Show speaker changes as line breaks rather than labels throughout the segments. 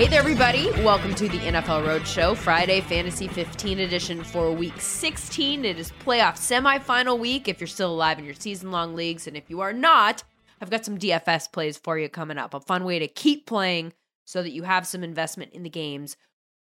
Hey there, everybody. Welcome to the NFL Roadshow, Friday Fantasy 15 edition for week 16. It is playoff semifinal week if you're still alive in your season long leagues. And if you are not, I've got some DFS plays for you coming up. A fun way to keep playing so that you have some investment in the games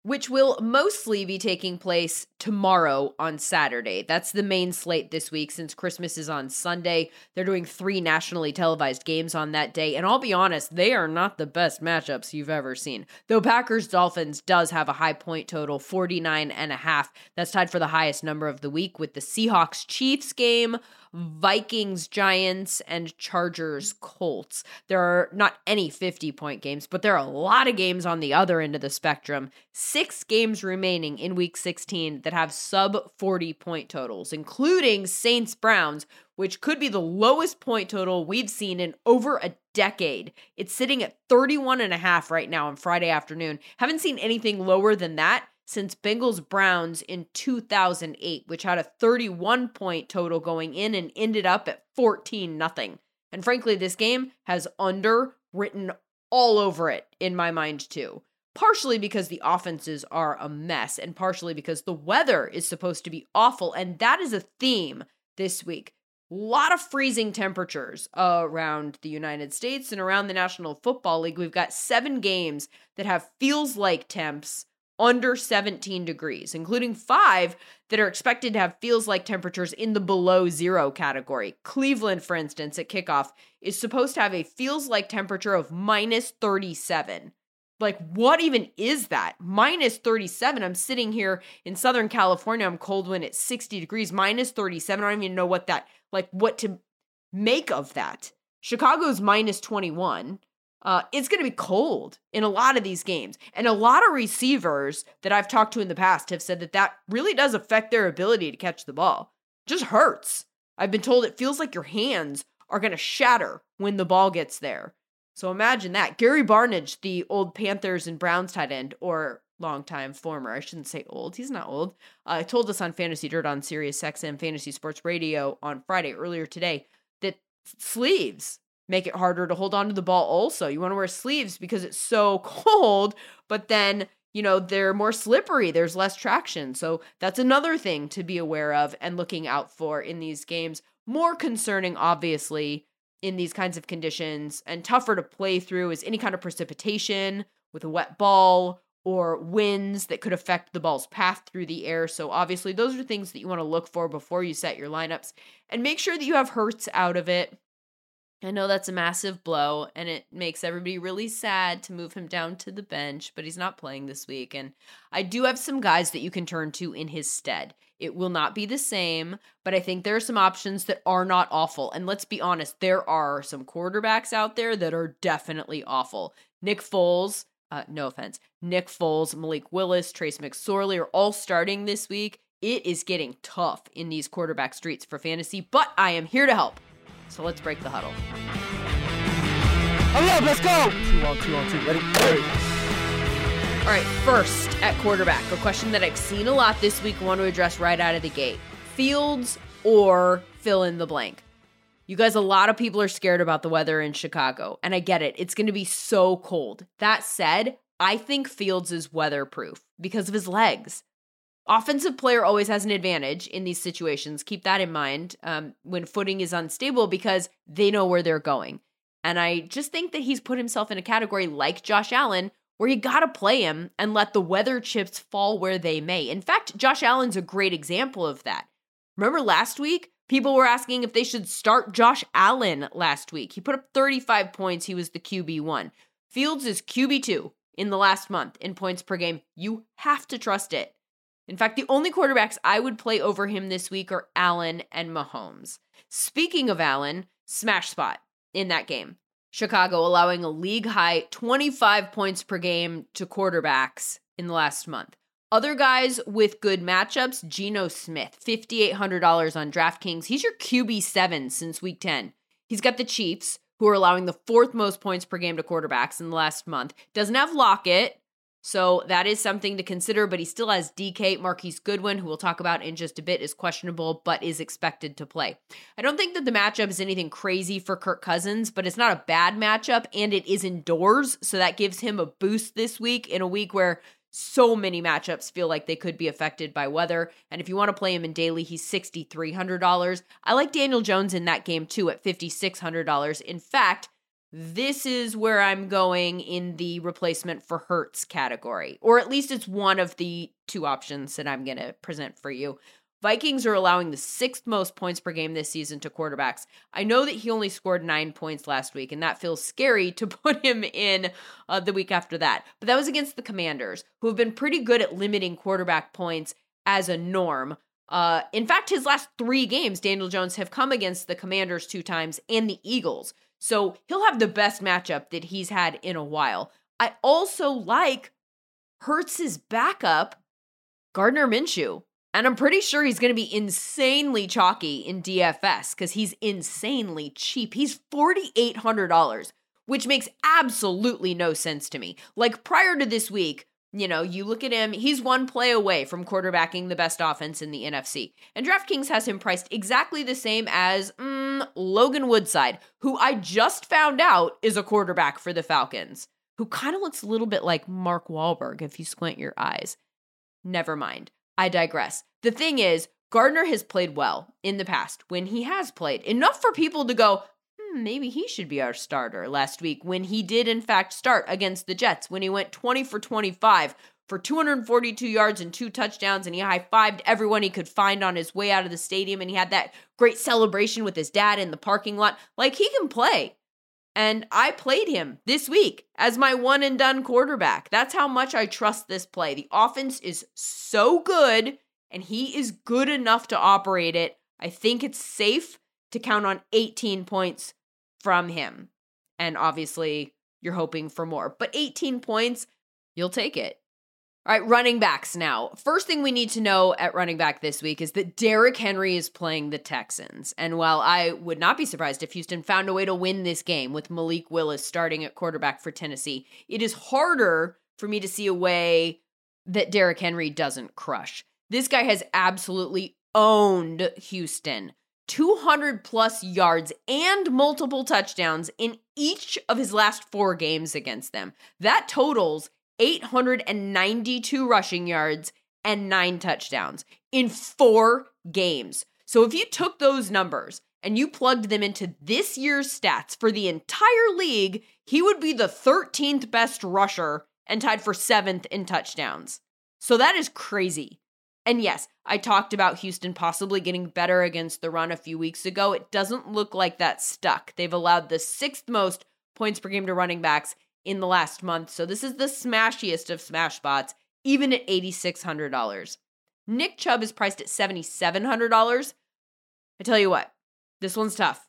which will mostly be taking place tomorrow on Saturday. That's the main slate this week since Christmas is on Sunday. They're doing three nationally televised games on that day. And I'll be honest, they are not the best matchups you've ever seen. Though Packers Dolphins does have a high point total, 49 and a half. That's tied for the highest number of the week with the Seahawks Chiefs game Vikings, Giants, and Chargers, Colts. There are not any 50 point games, but there are a lot of games on the other end of the spectrum. Six games remaining in week 16 that have sub 40 point totals, including Saints Browns, which could be the lowest point total we've seen in over a decade. It's sitting at 31 and a half right now on Friday afternoon. Haven't seen anything lower than that since Bengals Browns in 2008, which had a 31 point total going in and ended up at 14 nothing. And frankly, this game has under written all over it in my mind too. Partially because the offenses are a mess and partially because the weather is supposed to be awful and that is a theme this week. A lot of freezing temperatures around the United States and around the National Football League. We've got 7 games that have feels like temps under 17 degrees, including five that are expected to have feels like temperatures in the below zero category. Cleveland, for instance, at kickoff is supposed to have a feels like temperature of minus 37. Like, what even is that? Minus 37. I'm sitting here in Southern California. I'm cold when it's 60 degrees, minus 37. I don't even know what that, like, what to make of that. Chicago's minus 21. Uh, it's going to be cold in a lot of these games. And a lot of receivers that I've talked to in the past have said that that really does affect their ability to catch the ball. It just hurts. I've been told it feels like your hands are going to shatter when the ball gets there. So imagine that. Gary Barnidge, the old Panthers and Browns tight end, or longtime former, I shouldn't say old, he's not old, uh, told us on Fantasy Dirt on Sirius XM Fantasy Sports Radio on Friday earlier today that sleeves make it harder to hold on to the ball also. You want to wear sleeves because it's so cold, but then, you know, they're more slippery. There's less traction. So that's another thing to be aware of and looking out for in these games. More concerning, obviously, in these kinds of conditions and tougher to play through is any kind of precipitation with a wet ball or winds that could affect the ball's path through the air. So, obviously, those are things that you want to look for before you set your lineups and make sure that you have Hurts out of it I know that's a massive blow, and it makes everybody really sad to move him down to the bench, but he's not playing this week. And I do have some guys that you can turn to in his stead. It will not be the same, but I think there are some options that are not awful. And let's be honest, there are some quarterbacks out there that are definitely awful. Nick Foles, uh, no offense, Nick Foles, Malik Willis, Trace McSorley are all starting this week. It is getting tough in these quarterback streets for fantasy, but I am here to help. So let's break the huddle.
Hurry up, let's go! Two on two on two. Ready? Ready.
All right, first at quarterback, a question that I've seen a lot this week, I want to address right out of the gate Fields or fill in the blank. You guys, a lot of people are scared about the weather in Chicago, and I get it. It's going to be so cold. That said, I think Fields is weatherproof because of his legs offensive player always has an advantage in these situations. Keep that in mind um, when footing is unstable because they know where they're going. And I just think that he's put himself in a category like Josh Allen where you got to play him and let the weather chips fall where they may. In fact, Josh Allen's a great example of that. Remember last week? People were asking if they should start Josh Allen last week. He put up 35 points. He was the QB1. Fields is QB2 in the last month in points per game. You have to trust it. In fact, the only quarterbacks I would play over him this week are Allen and Mahomes. Speaking of Allen, smash spot in that game. Chicago allowing a league high 25 points per game to quarterbacks in the last month. Other guys with good matchups, Geno Smith, $5,800 on DraftKings. He's your QB7 since week 10. He's got the Chiefs, who are allowing the fourth most points per game to quarterbacks in the last month. Doesn't have Lockett, So that is something to consider, but he still has DK. Marquise Goodwin, who we'll talk about in just a bit, is questionable, but is expected to play. I don't think that the matchup is anything crazy for Kirk Cousins, but it's not a bad matchup, and it is indoors. So that gives him a boost this week in a week where so many matchups feel like they could be affected by weather. And if you want to play him in daily, he's $6,300. I like Daniel Jones in that game too at $5,600. In fact, this is where I'm going in the replacement for Hurts category, or at least it's one of the two options that I'm going to present for you. Vikings are allowing the sixth most points per game this season to quarterbacks. I know that he only scored nine points last week, and that feels scary to put him in uh, the week after that. But that was against the Commanders, who have been pretty good at limiting quarterback points as a norm. Uh, in fact, his last three games, Daniel Jones, have come against the Commanders two times and the Eagles. So he'll have the best matchup that he's had in a while. I also like Hurts's backup, Gardner Minshew. And I'm pretty sure he's going to be insanely chalky in DFS because he's insanely cheap. He's $4,800, which makes absolutely no sense to me. Like prior to this week, you know, you look at him, he's one play away from quarterbacking the best offense in the NFC. And DraftKings has him priced exactly the same as mm, Logan Woodside, who I just found out is a quarterback for the Falcons, who kind of looks a little bit like Mark Wahlberg if you squint your eyes. Never mind. I digress. The thing is, Gardner has played well in the past when he has played enough for people to go, hmm, maybe he should be our starter last week when he did, in fact, start against the Jets when he went 20 for 25 for 242 yards and two touchdowns, and he high fived everyone he could find on his way out of the stadium. And he had that great celebration with his dad in the parking lot. Like he can play. And I played him this week as my one and done quarterback. That's how much I trust this play. The offense is so good, and he is good enough to operate it. I think it's safe to count on 18 points from him. And obviously, you're hoping for more. But 18 points, you'll take it. All right, running backs now. First thing we need to know at running back this week is that Derrick Henry is playing the Texans. And while I would not be surprised if Houston found a way to win this game with Malik Willis starting at quarterback for Tennessee, it is harder for me to see a way that Derrick Henry doesn't crush. This guy has absolutely owned Houston. 200 plus yards and multiple touchdowns in each of his last four games against them. That totals 892 rushing yards and nine touchdowns in four games. So if you took those numbers and you plugged them into this year's stats for the entire league, he would be the 13th best rusher and tied for seventh in touchdowns. So that is crazy. And yes, I talked about Houston possibly getting better against the run a few weeks ago. It doesn't look like that stuck. They've allowed the sixth most points per game to running backs in the last month. So this is the smashiest of smash spots, even at $8,600. Nick Chubb is priced at $7,700. I tell you what, this one's tough.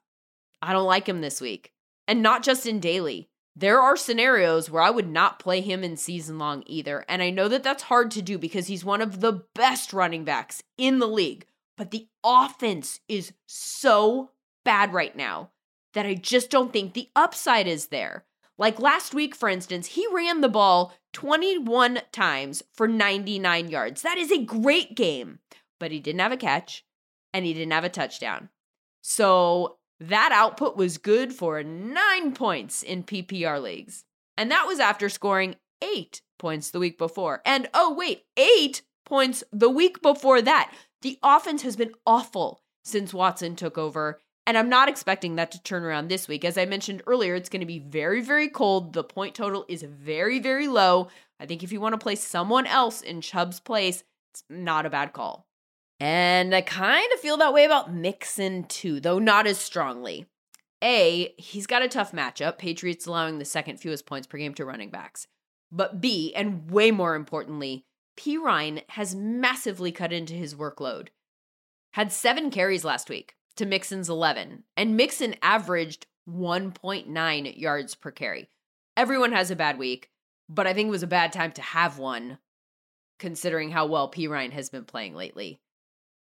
I don't like him this week. And not just in daily. There are scenarios where I would not play him in season long either. And I know that that's hard to do because he's one of the best running backs in the league. But the offense is so bad right now that I just don't think the upside is there. Like last week, for instance, he ran the ball 21 times for 99 yards. That is a great game, but he didn't have a catch and he didn't have a touchdown. So that output was good for nine points in PPR leagues. And that was after scoring eight points the week before. And oh, wait, eight points the week before that. The offense has been awful since Watson took over. And I'm not expecting that to turn around this week. As I mentioned earlier, it's going to be very, very cold. The point total is very, very low. I think if you want to play someone else in Chubb's place, it's not a bad call. And I kind of feel that way about Mixon too, though not as strongly. A, he's got a tough matchup, Patriots allowing the second fewest points per game to running backs. But B, and way more importantly, Perine has massively cut into his workload. Had seven carries last week to Mixon's 11, and Mixon averaged 1.9 yards per carry. Everyone has a bad week, but I think it was a bad time to have one, considering how well Perine has been playing lately.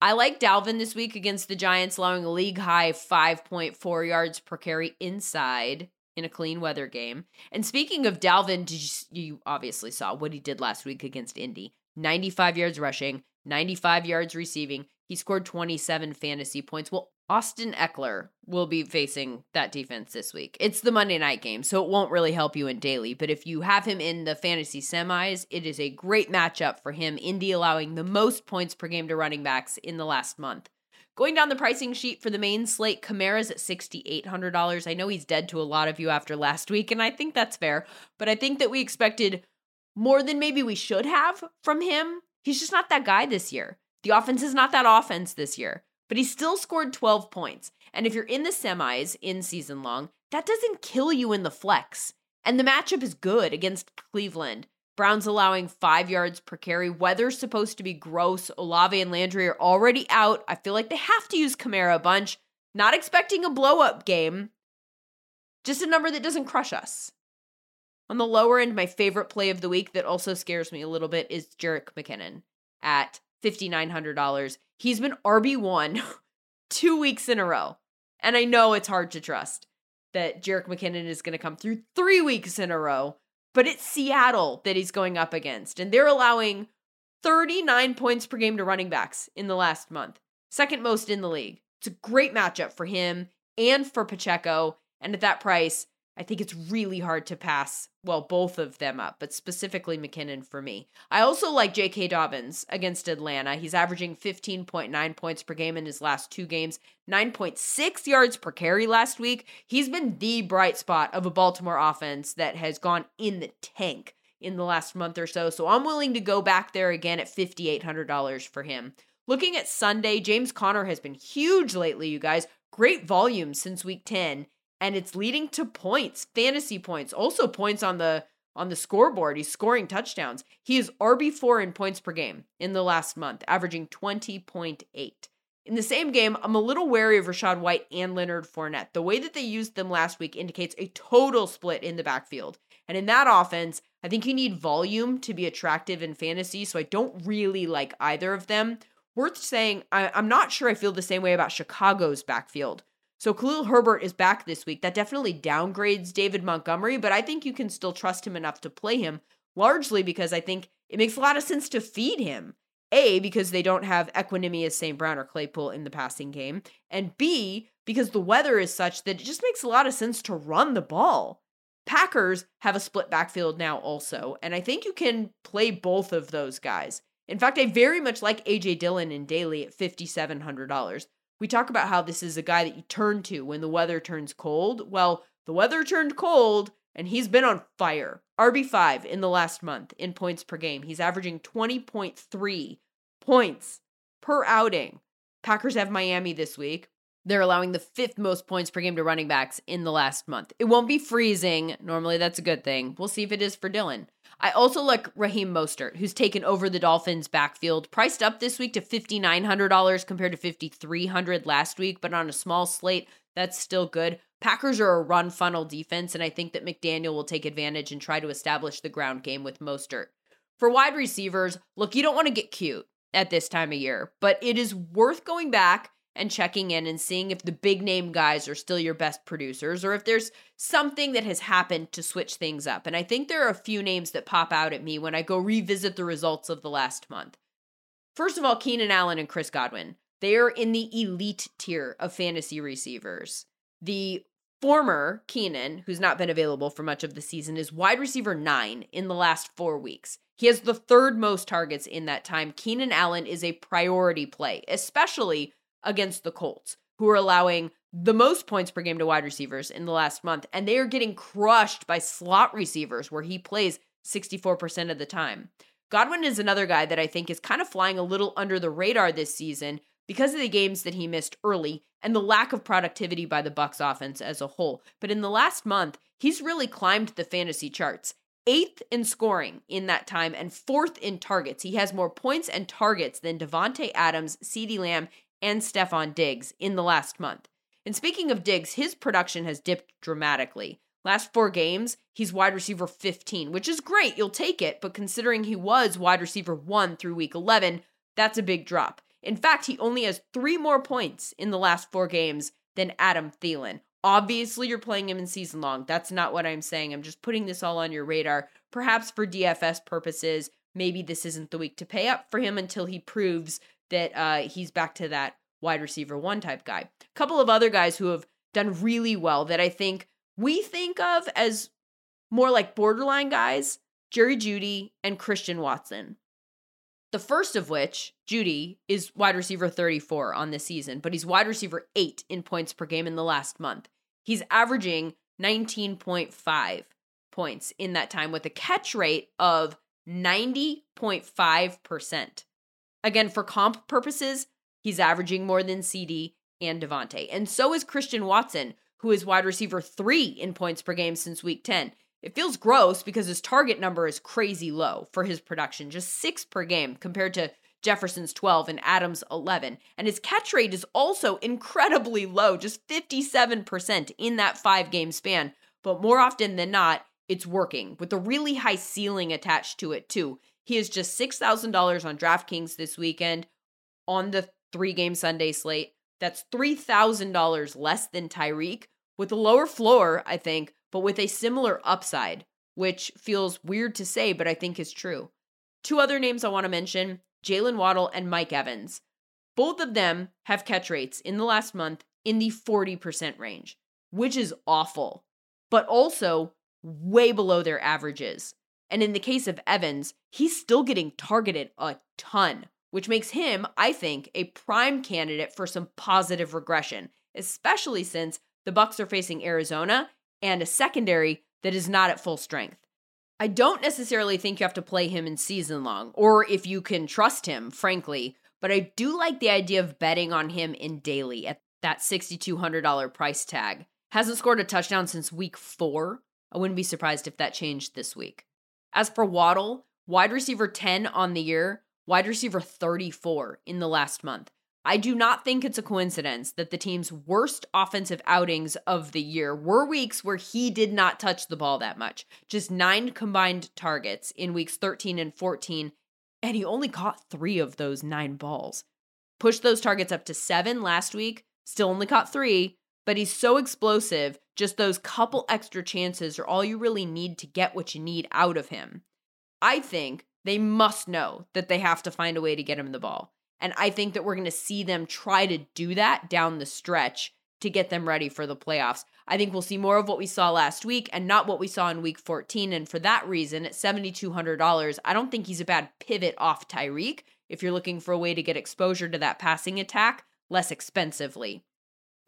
I like Dalvin this week against the Giants, allowing a league high 5.4 yards per carry inside in a clean weather game. And speaking of Dalvin, you, you obviously saw what he did last week against Indy 95 yards rushing, 95 yards receiving. He scored 27 fantasy points. Well, Austin Ekeler will be facing that defense this week. It's the Monday night game, so it won't really help you in daily. But if you have him in the fantasy semis, it is a great matchup for him. Indy allowing the most points per game to running backs in the last month. Going down the pricing sheet for the main slate, Kamara's at $6,800. I know he's dead to a lot of you after last week, and I think that's fair, but I think that we expected more than maybe we should have from him. He's just not that guy this year. The offense is not that offense this year, but he still scored 12 points. And if you're in the semis in season long, that doesn't kill you in the flex. And the matchup is good against Cleveland. Browns allowing five yards per carry. Weather's supposed to be gross. Olave and Landry are already out. I feel like they have to use Kamara a bunch. Not expecting a blow up game. Just a number that doesn't crush us. On the lower end, my favorite play of the week that also scares me a little bit is Jerick McKinnon at $5,900. He's been RB1 two weeks in a row. And I know it's hard to trust that Jerick McKinnon is going to come through three weeks in a row but it's Seattle that he's going up against, and they're allowing 39 points per game to running backs in the last month, second most in the league. It's a great matchup for him and for Pacheco. And at that price, I think it's really hard to pass, well, both of them up, but specifically McKinnon for me. I also like J.K. Dobbins against Atlanta. He's averaging 15.9 points per game in his last two games, 9.6 yards per carry last week. He's been the bright spot of a Baltimore offense that has gone in the tank in the last month or so. So I'm willing to go back there again at $5,800 for him. Looking at Sunday, James Conner has been huge lately, you guys. Great volume since week 10 and it's leading to points, fantasy points, also points on the on the scoreboard. He's scoring touchdowns. He is RB4 in points per game in the last month, averaging 20.8. In the same game, I'm a little wary of Rachaad White and Leonard Fournette. The way that they used them last week indicates a total split in the backfield. And in that offense, I think you need volume to be attractive in fantasy, so I don't really like either of them. Worth saying, I, am not sure I feel the same way about Chicago's backfield. So Khalil Herbert is back this week. That definitely downgrades David Montgomery, but I think you can still trust him enough to play him, largely because I think it makes a lot of sense to feed him. A, because they don't have Equanimeous St. Brown or Claypool in the passing game, and B, because the weather is such that it just makes a lot of sense to run the ball. Packers have a split backfield now, also, and I think you can play both of those guys. In fact, I very much like AJ Dillon and daily at $5,700 we talk about how this is a guy that you turn to when the weather turns cold. Well, the weather turned cold and he's been on fire. RB5 in the last month in points per game. He's averaging 20.3 points per outing. Packers have Miami this week. They're allowing the fifth most points per game to running backs in the last month. It won't be freezing. Normally, that's a good thing. We'll see if it is for Dillon. I also like Raheem Mostert, who's taken over the Dolphins' backfield, priced up this week to $5,900 compared to $5,300 last week, but on a small slate, that's still good. Packers are a run funnel defense, and I think that McDaniel will take advantage and try to establish the ground game with Mostert. For wide receivers, look, you don't want to get cute at this time of year, but it is worth going back and checking in and seeing if the big name guys are still your best producers or if there's something that has happened to switch things up. And I think there are a few names that pop out at me when I go revisit the results of the last month. First of all, Keenan Allen and Chris Godwin. They are in the elite tier of fantasy receivers. The former Keenan, who's not been available for much of the season, is wide receiver nine in the last four weeks. He has the third most targets in that time. Keenan Allen is a priority play, especially against the Colts, who are allowing the most points per game to wide receivers in the last month. And they are getting crushed by slot receivers where he plays 64% of the time. Godwin is another guy that I think is kind of flying a little under the radar this season because of the games that he missed early and the lack of productivity by the Bucs offense as a whole. But in the last month, he's really climbed the fantasy charts. Eighth in scoring in that time and fourth in targets. He has more points and targets than Davante Adams, CeeDee Lamb, and Stefon Diggs in the last month. And speaking of Diggs, his production has dipped dramatically. Last four games, he's wide receiver 15, which is great. You'll take it. But considering he was wide receiver one through week 11, that's a big drop. In fact, he only has three more points in the last four games than Adam Thielen. Obviously, you're playing him in season long. That's not what I'm saying. I'm just putting this all on your radar. Perhaps for DFS purposes, maybe this isn't the week to pay up for him until he proves that uh, he's back to that wide receiver one type guy. A couple of other guys who have done really well that I think we think of as more like borderline guys Jerry Jeudy and Christian Watson. The first of which, Judy, is wide receiver 34 on this season, but he's wide receiver 8 in points per game in the last month. He's averaging 19.5 points in that time with a catch rate of 90.5%. Again, for comp purposes, he's averaging more than CeeDee and Davante. And so is Christian Watson, who is wide receiver 3 in points per game since week 10. It feels gross because his target number is crazy low for his production, just six per game compared to Jefferson's 12 and Adams' 11. And his catch rate is also incredibly low, just 57% in that five game span. But more often than not, it's working with a really high ceiling attached to it, too. He is just $6,000 on DraftKings this weekend on the three game Sunday slate. That's $3,000 less than Tyreek with a lower floor, I think, but with a similar upside, which feels weird to say, but I think is true. Two other names I want to mention Jalen Waddle and Mike Evans. Both of them have catch rates in the last month in the 40% range, which is awful, but also way below their averages. And in the case of Evans, he's still getting targeted a ton, which makes him, I think, a prime candidate for some positive regression, especially since the Bucs are facing Arizona and a secondary that is not at full strength. I don't necessarily think you have to play him in season long, or if you can trust him, frankly, but I do like the idea of betting on him in daily at that $6,200 price tag. Hasn't scored a touchdown since week four. I wouldn't be surprised if that changed this week. As for Waddle, wide receiver 10 on the year, wide receiver 34 in the last month. I do not think it's a coincidence that the team's worst offensive outings of the year were weeks where he did not touch the ball that much. Just nine combined targets in weeks 13 and 14, and he only caught three of those nine balls. Pushed those targets up to seven last week, still only caught three, but he's so explosive, just those couple extra chances are all you really need to get what you need out of him. I think they must know that they have to find a way to get him the ball. And I think that we're going to see them try to do that down the stretch to get them ready for the playoffs. I think we'll see more of what we saw last week and not what we saw in week 14. And for that reason, at $7,200, I don't think he's a bad pivot off Tyreek if you're looking for a way to get exposure to that passing attack less expensively.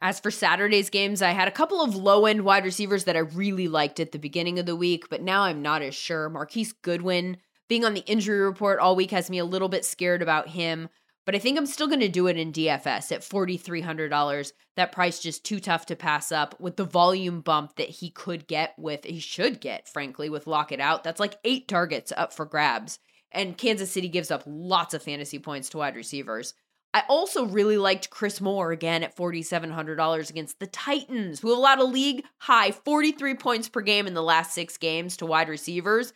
As for Saturday's games, I had a couple of low end wide receivers that I really liked at the beginning of the week, but now I'm not as sure. Marquise Goodwin being on the injury report all week has me a little bit scared about him. But I think I'm still going to do it in DFS at $4,300. That price just too tough to pass up with the volume bump that he could get with, he should get, frankly, with Lockett Out. That's like eight targets up for grabs. And Kansas City gives up lots of fantasy points to wide receivers. I also really liked Chris Moore again at $4,700 against the Titans, who allowed a league high 43 points per game in the last six games to wide receivers.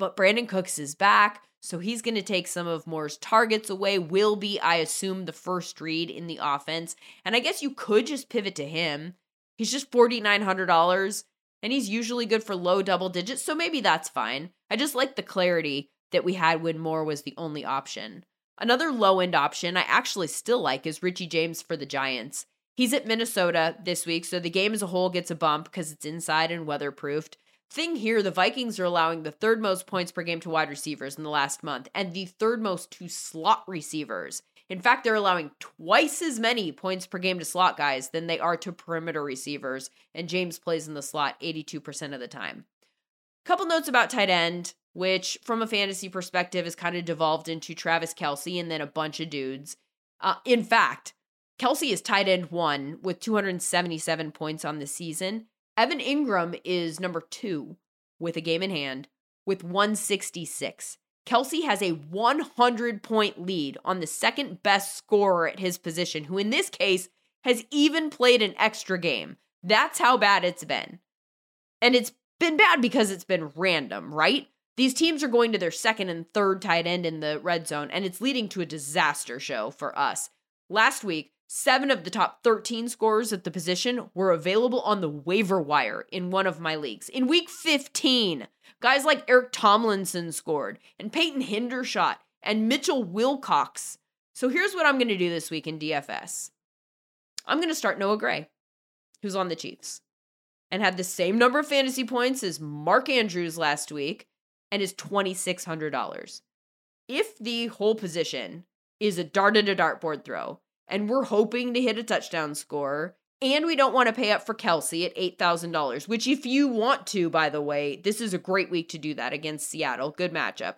But Brandin Cooks is back. So he's going to take some of Moore's targets away, will be, I assume, the first read in the offense. And I guess you could just pivot to him. He's just $4,900 and he's usually good for low double digits. So maybe that's fine. I just like the clarity that we had when Moore was the only option. Another low end option I actually still like is Richie James for the Giants. He's at Minnesota this week, so the game as a whole gets a bump because it's inside and weatherproofed. Thing here, the Vikings are allowing the third most points per game to wide receivers in the last month and the third most to slot receivers. In fact, they're allowing twice as many points per game to slot guys than they are to perimeter receivers, and James plays in the slot 82% of the time. Couple notes about tight end, which from a fantasy perspective has kind of devolved into Travis Kelce and then a bunch of dudes. Uh, in fact, Kelce is tight end one with 277 points on the season. Evan Engram is number two with a game in hand with 166. Kelce has a 100 point lead on the second best scorer at his position, who in this case has even played an extra game. That's how bad it's been. And it's been bad because it's been random, right? These teams are going to their second and third tight end in the red zone, and it's leading to a disaster show for us. Last week, Seven of the top 13 scorers at the position were available on the waiver wire in one of my leagues. In week 15, guys like Eric Tomlinson scored, and Peyton Hendershot, and Mitchell Wilcox. So here's what I'm going to do this week in DFS I'm going to start Noah Gray, who's on the Chiefs, and had the same number of fantasy points as Mark Andrews last week and is $2,600. If the whole position is a dart at a dartboard throw, and we're hoping to hit a touchdown score. And we don't want to pay up for Kelce at $8,000, which, if you want to, by the way, this is a great week to do that against Seattle. Good matchup.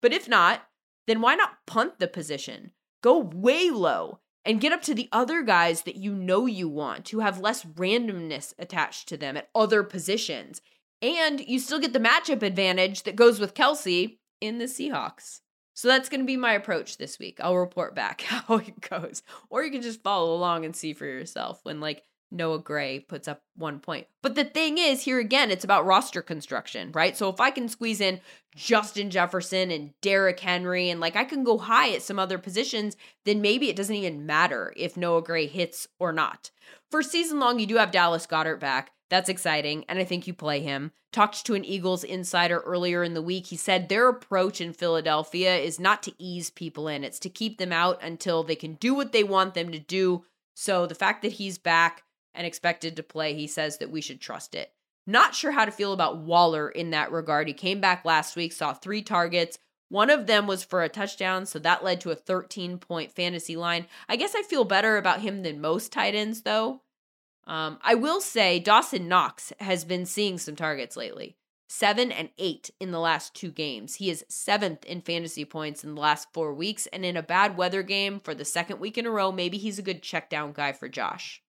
But if not, then why not punt the position? Go way low and get up to the other guys that you know you want who have less randomness attached to them at other positions. And you still get the matchup advantage that goes with Kelce in the Seahawks. So that's going to be my approach this week. I'll report back how it goes. Or you can just follow along and see for yourself when like Noah Gray puts up one point. But the thing is, here again, it's about roster construction, right? So if I can squeeze in Justin Jefferson and Derrick Henry and like I can go high at some other positions, then maybe it doesn't even matter if Noah Gray hits or not. For season long, you do have Dallas Goedert back. That's exciting, and I think you play him. Talked to an Eagles insider earlier in the week. He said their approach in Philadelphia is not to ease people in, it's to keep them out until they can do what they want them to do. So the fact that he's back and expected to play, he says that we should trust it. Not sure how to feel about Waller in that regard. He came back last week, saw three targets. One of them was for a touchdown, so that led to a 13 point fantasy line. I guess I feel better about him than most tight ends, though. Um, I will say Dawson Knox has been seeing some targets lately. Seven and eight in the last two games. He is seventh in fantasy points in the last four weeks. And in a bad weather game for the second week in a row, maybe he's a good check down guy for Josh.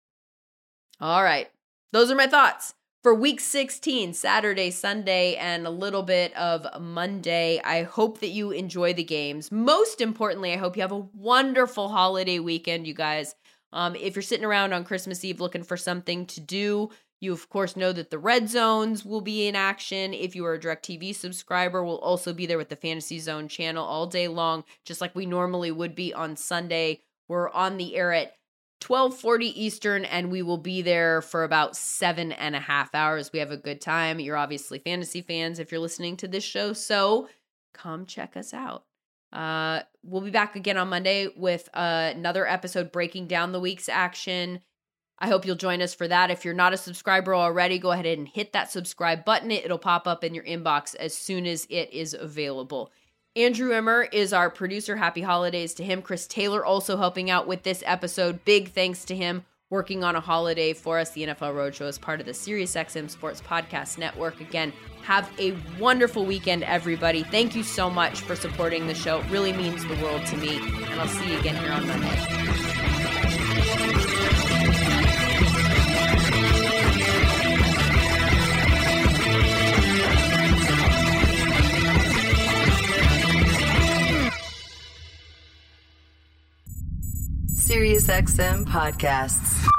All right. Those are my thoughts for week 16, Saturday, Sunday, and a little bit of Monday. I hope that you enjoy the games. Most importantly, I hope you have a wonderful holiday weekend, you guys. Um, if you're sitting around on Christmas Eve looking for something to do, you of course know that the red zones will be in action. If you are a DirecTV subscriber, we'll also be there with the Fantasy Zone channel all day long, just like we normally would be on Sunday. We're on the air at 1240 Eastern, and we will be there for about seven and a half hours. We have a good time. You're obviously fantasy fans if you're listening to this show, so come check us out. Uh, we'll be back again on Monday with uh, another episode breaking down the week's action. I hope you'll join us for that. If you're not a subscriber already, go ahead and hit that subscribe button. It'll pop up in your inbox as soon as it is available. Andrew Emmer is our producer. Happy holidays to him. Chris Taylor also helping out with this episode. Big thanks to him working on a holiday for us. The NFL Roadshow is part of the SiriusXM Sports Podcast Network. Again, have a wonderful weekend, everybody. Thank you so much for supporting the show. It really means the world to me. And I'll see you again here on Monday.
SiriusXM podcasts.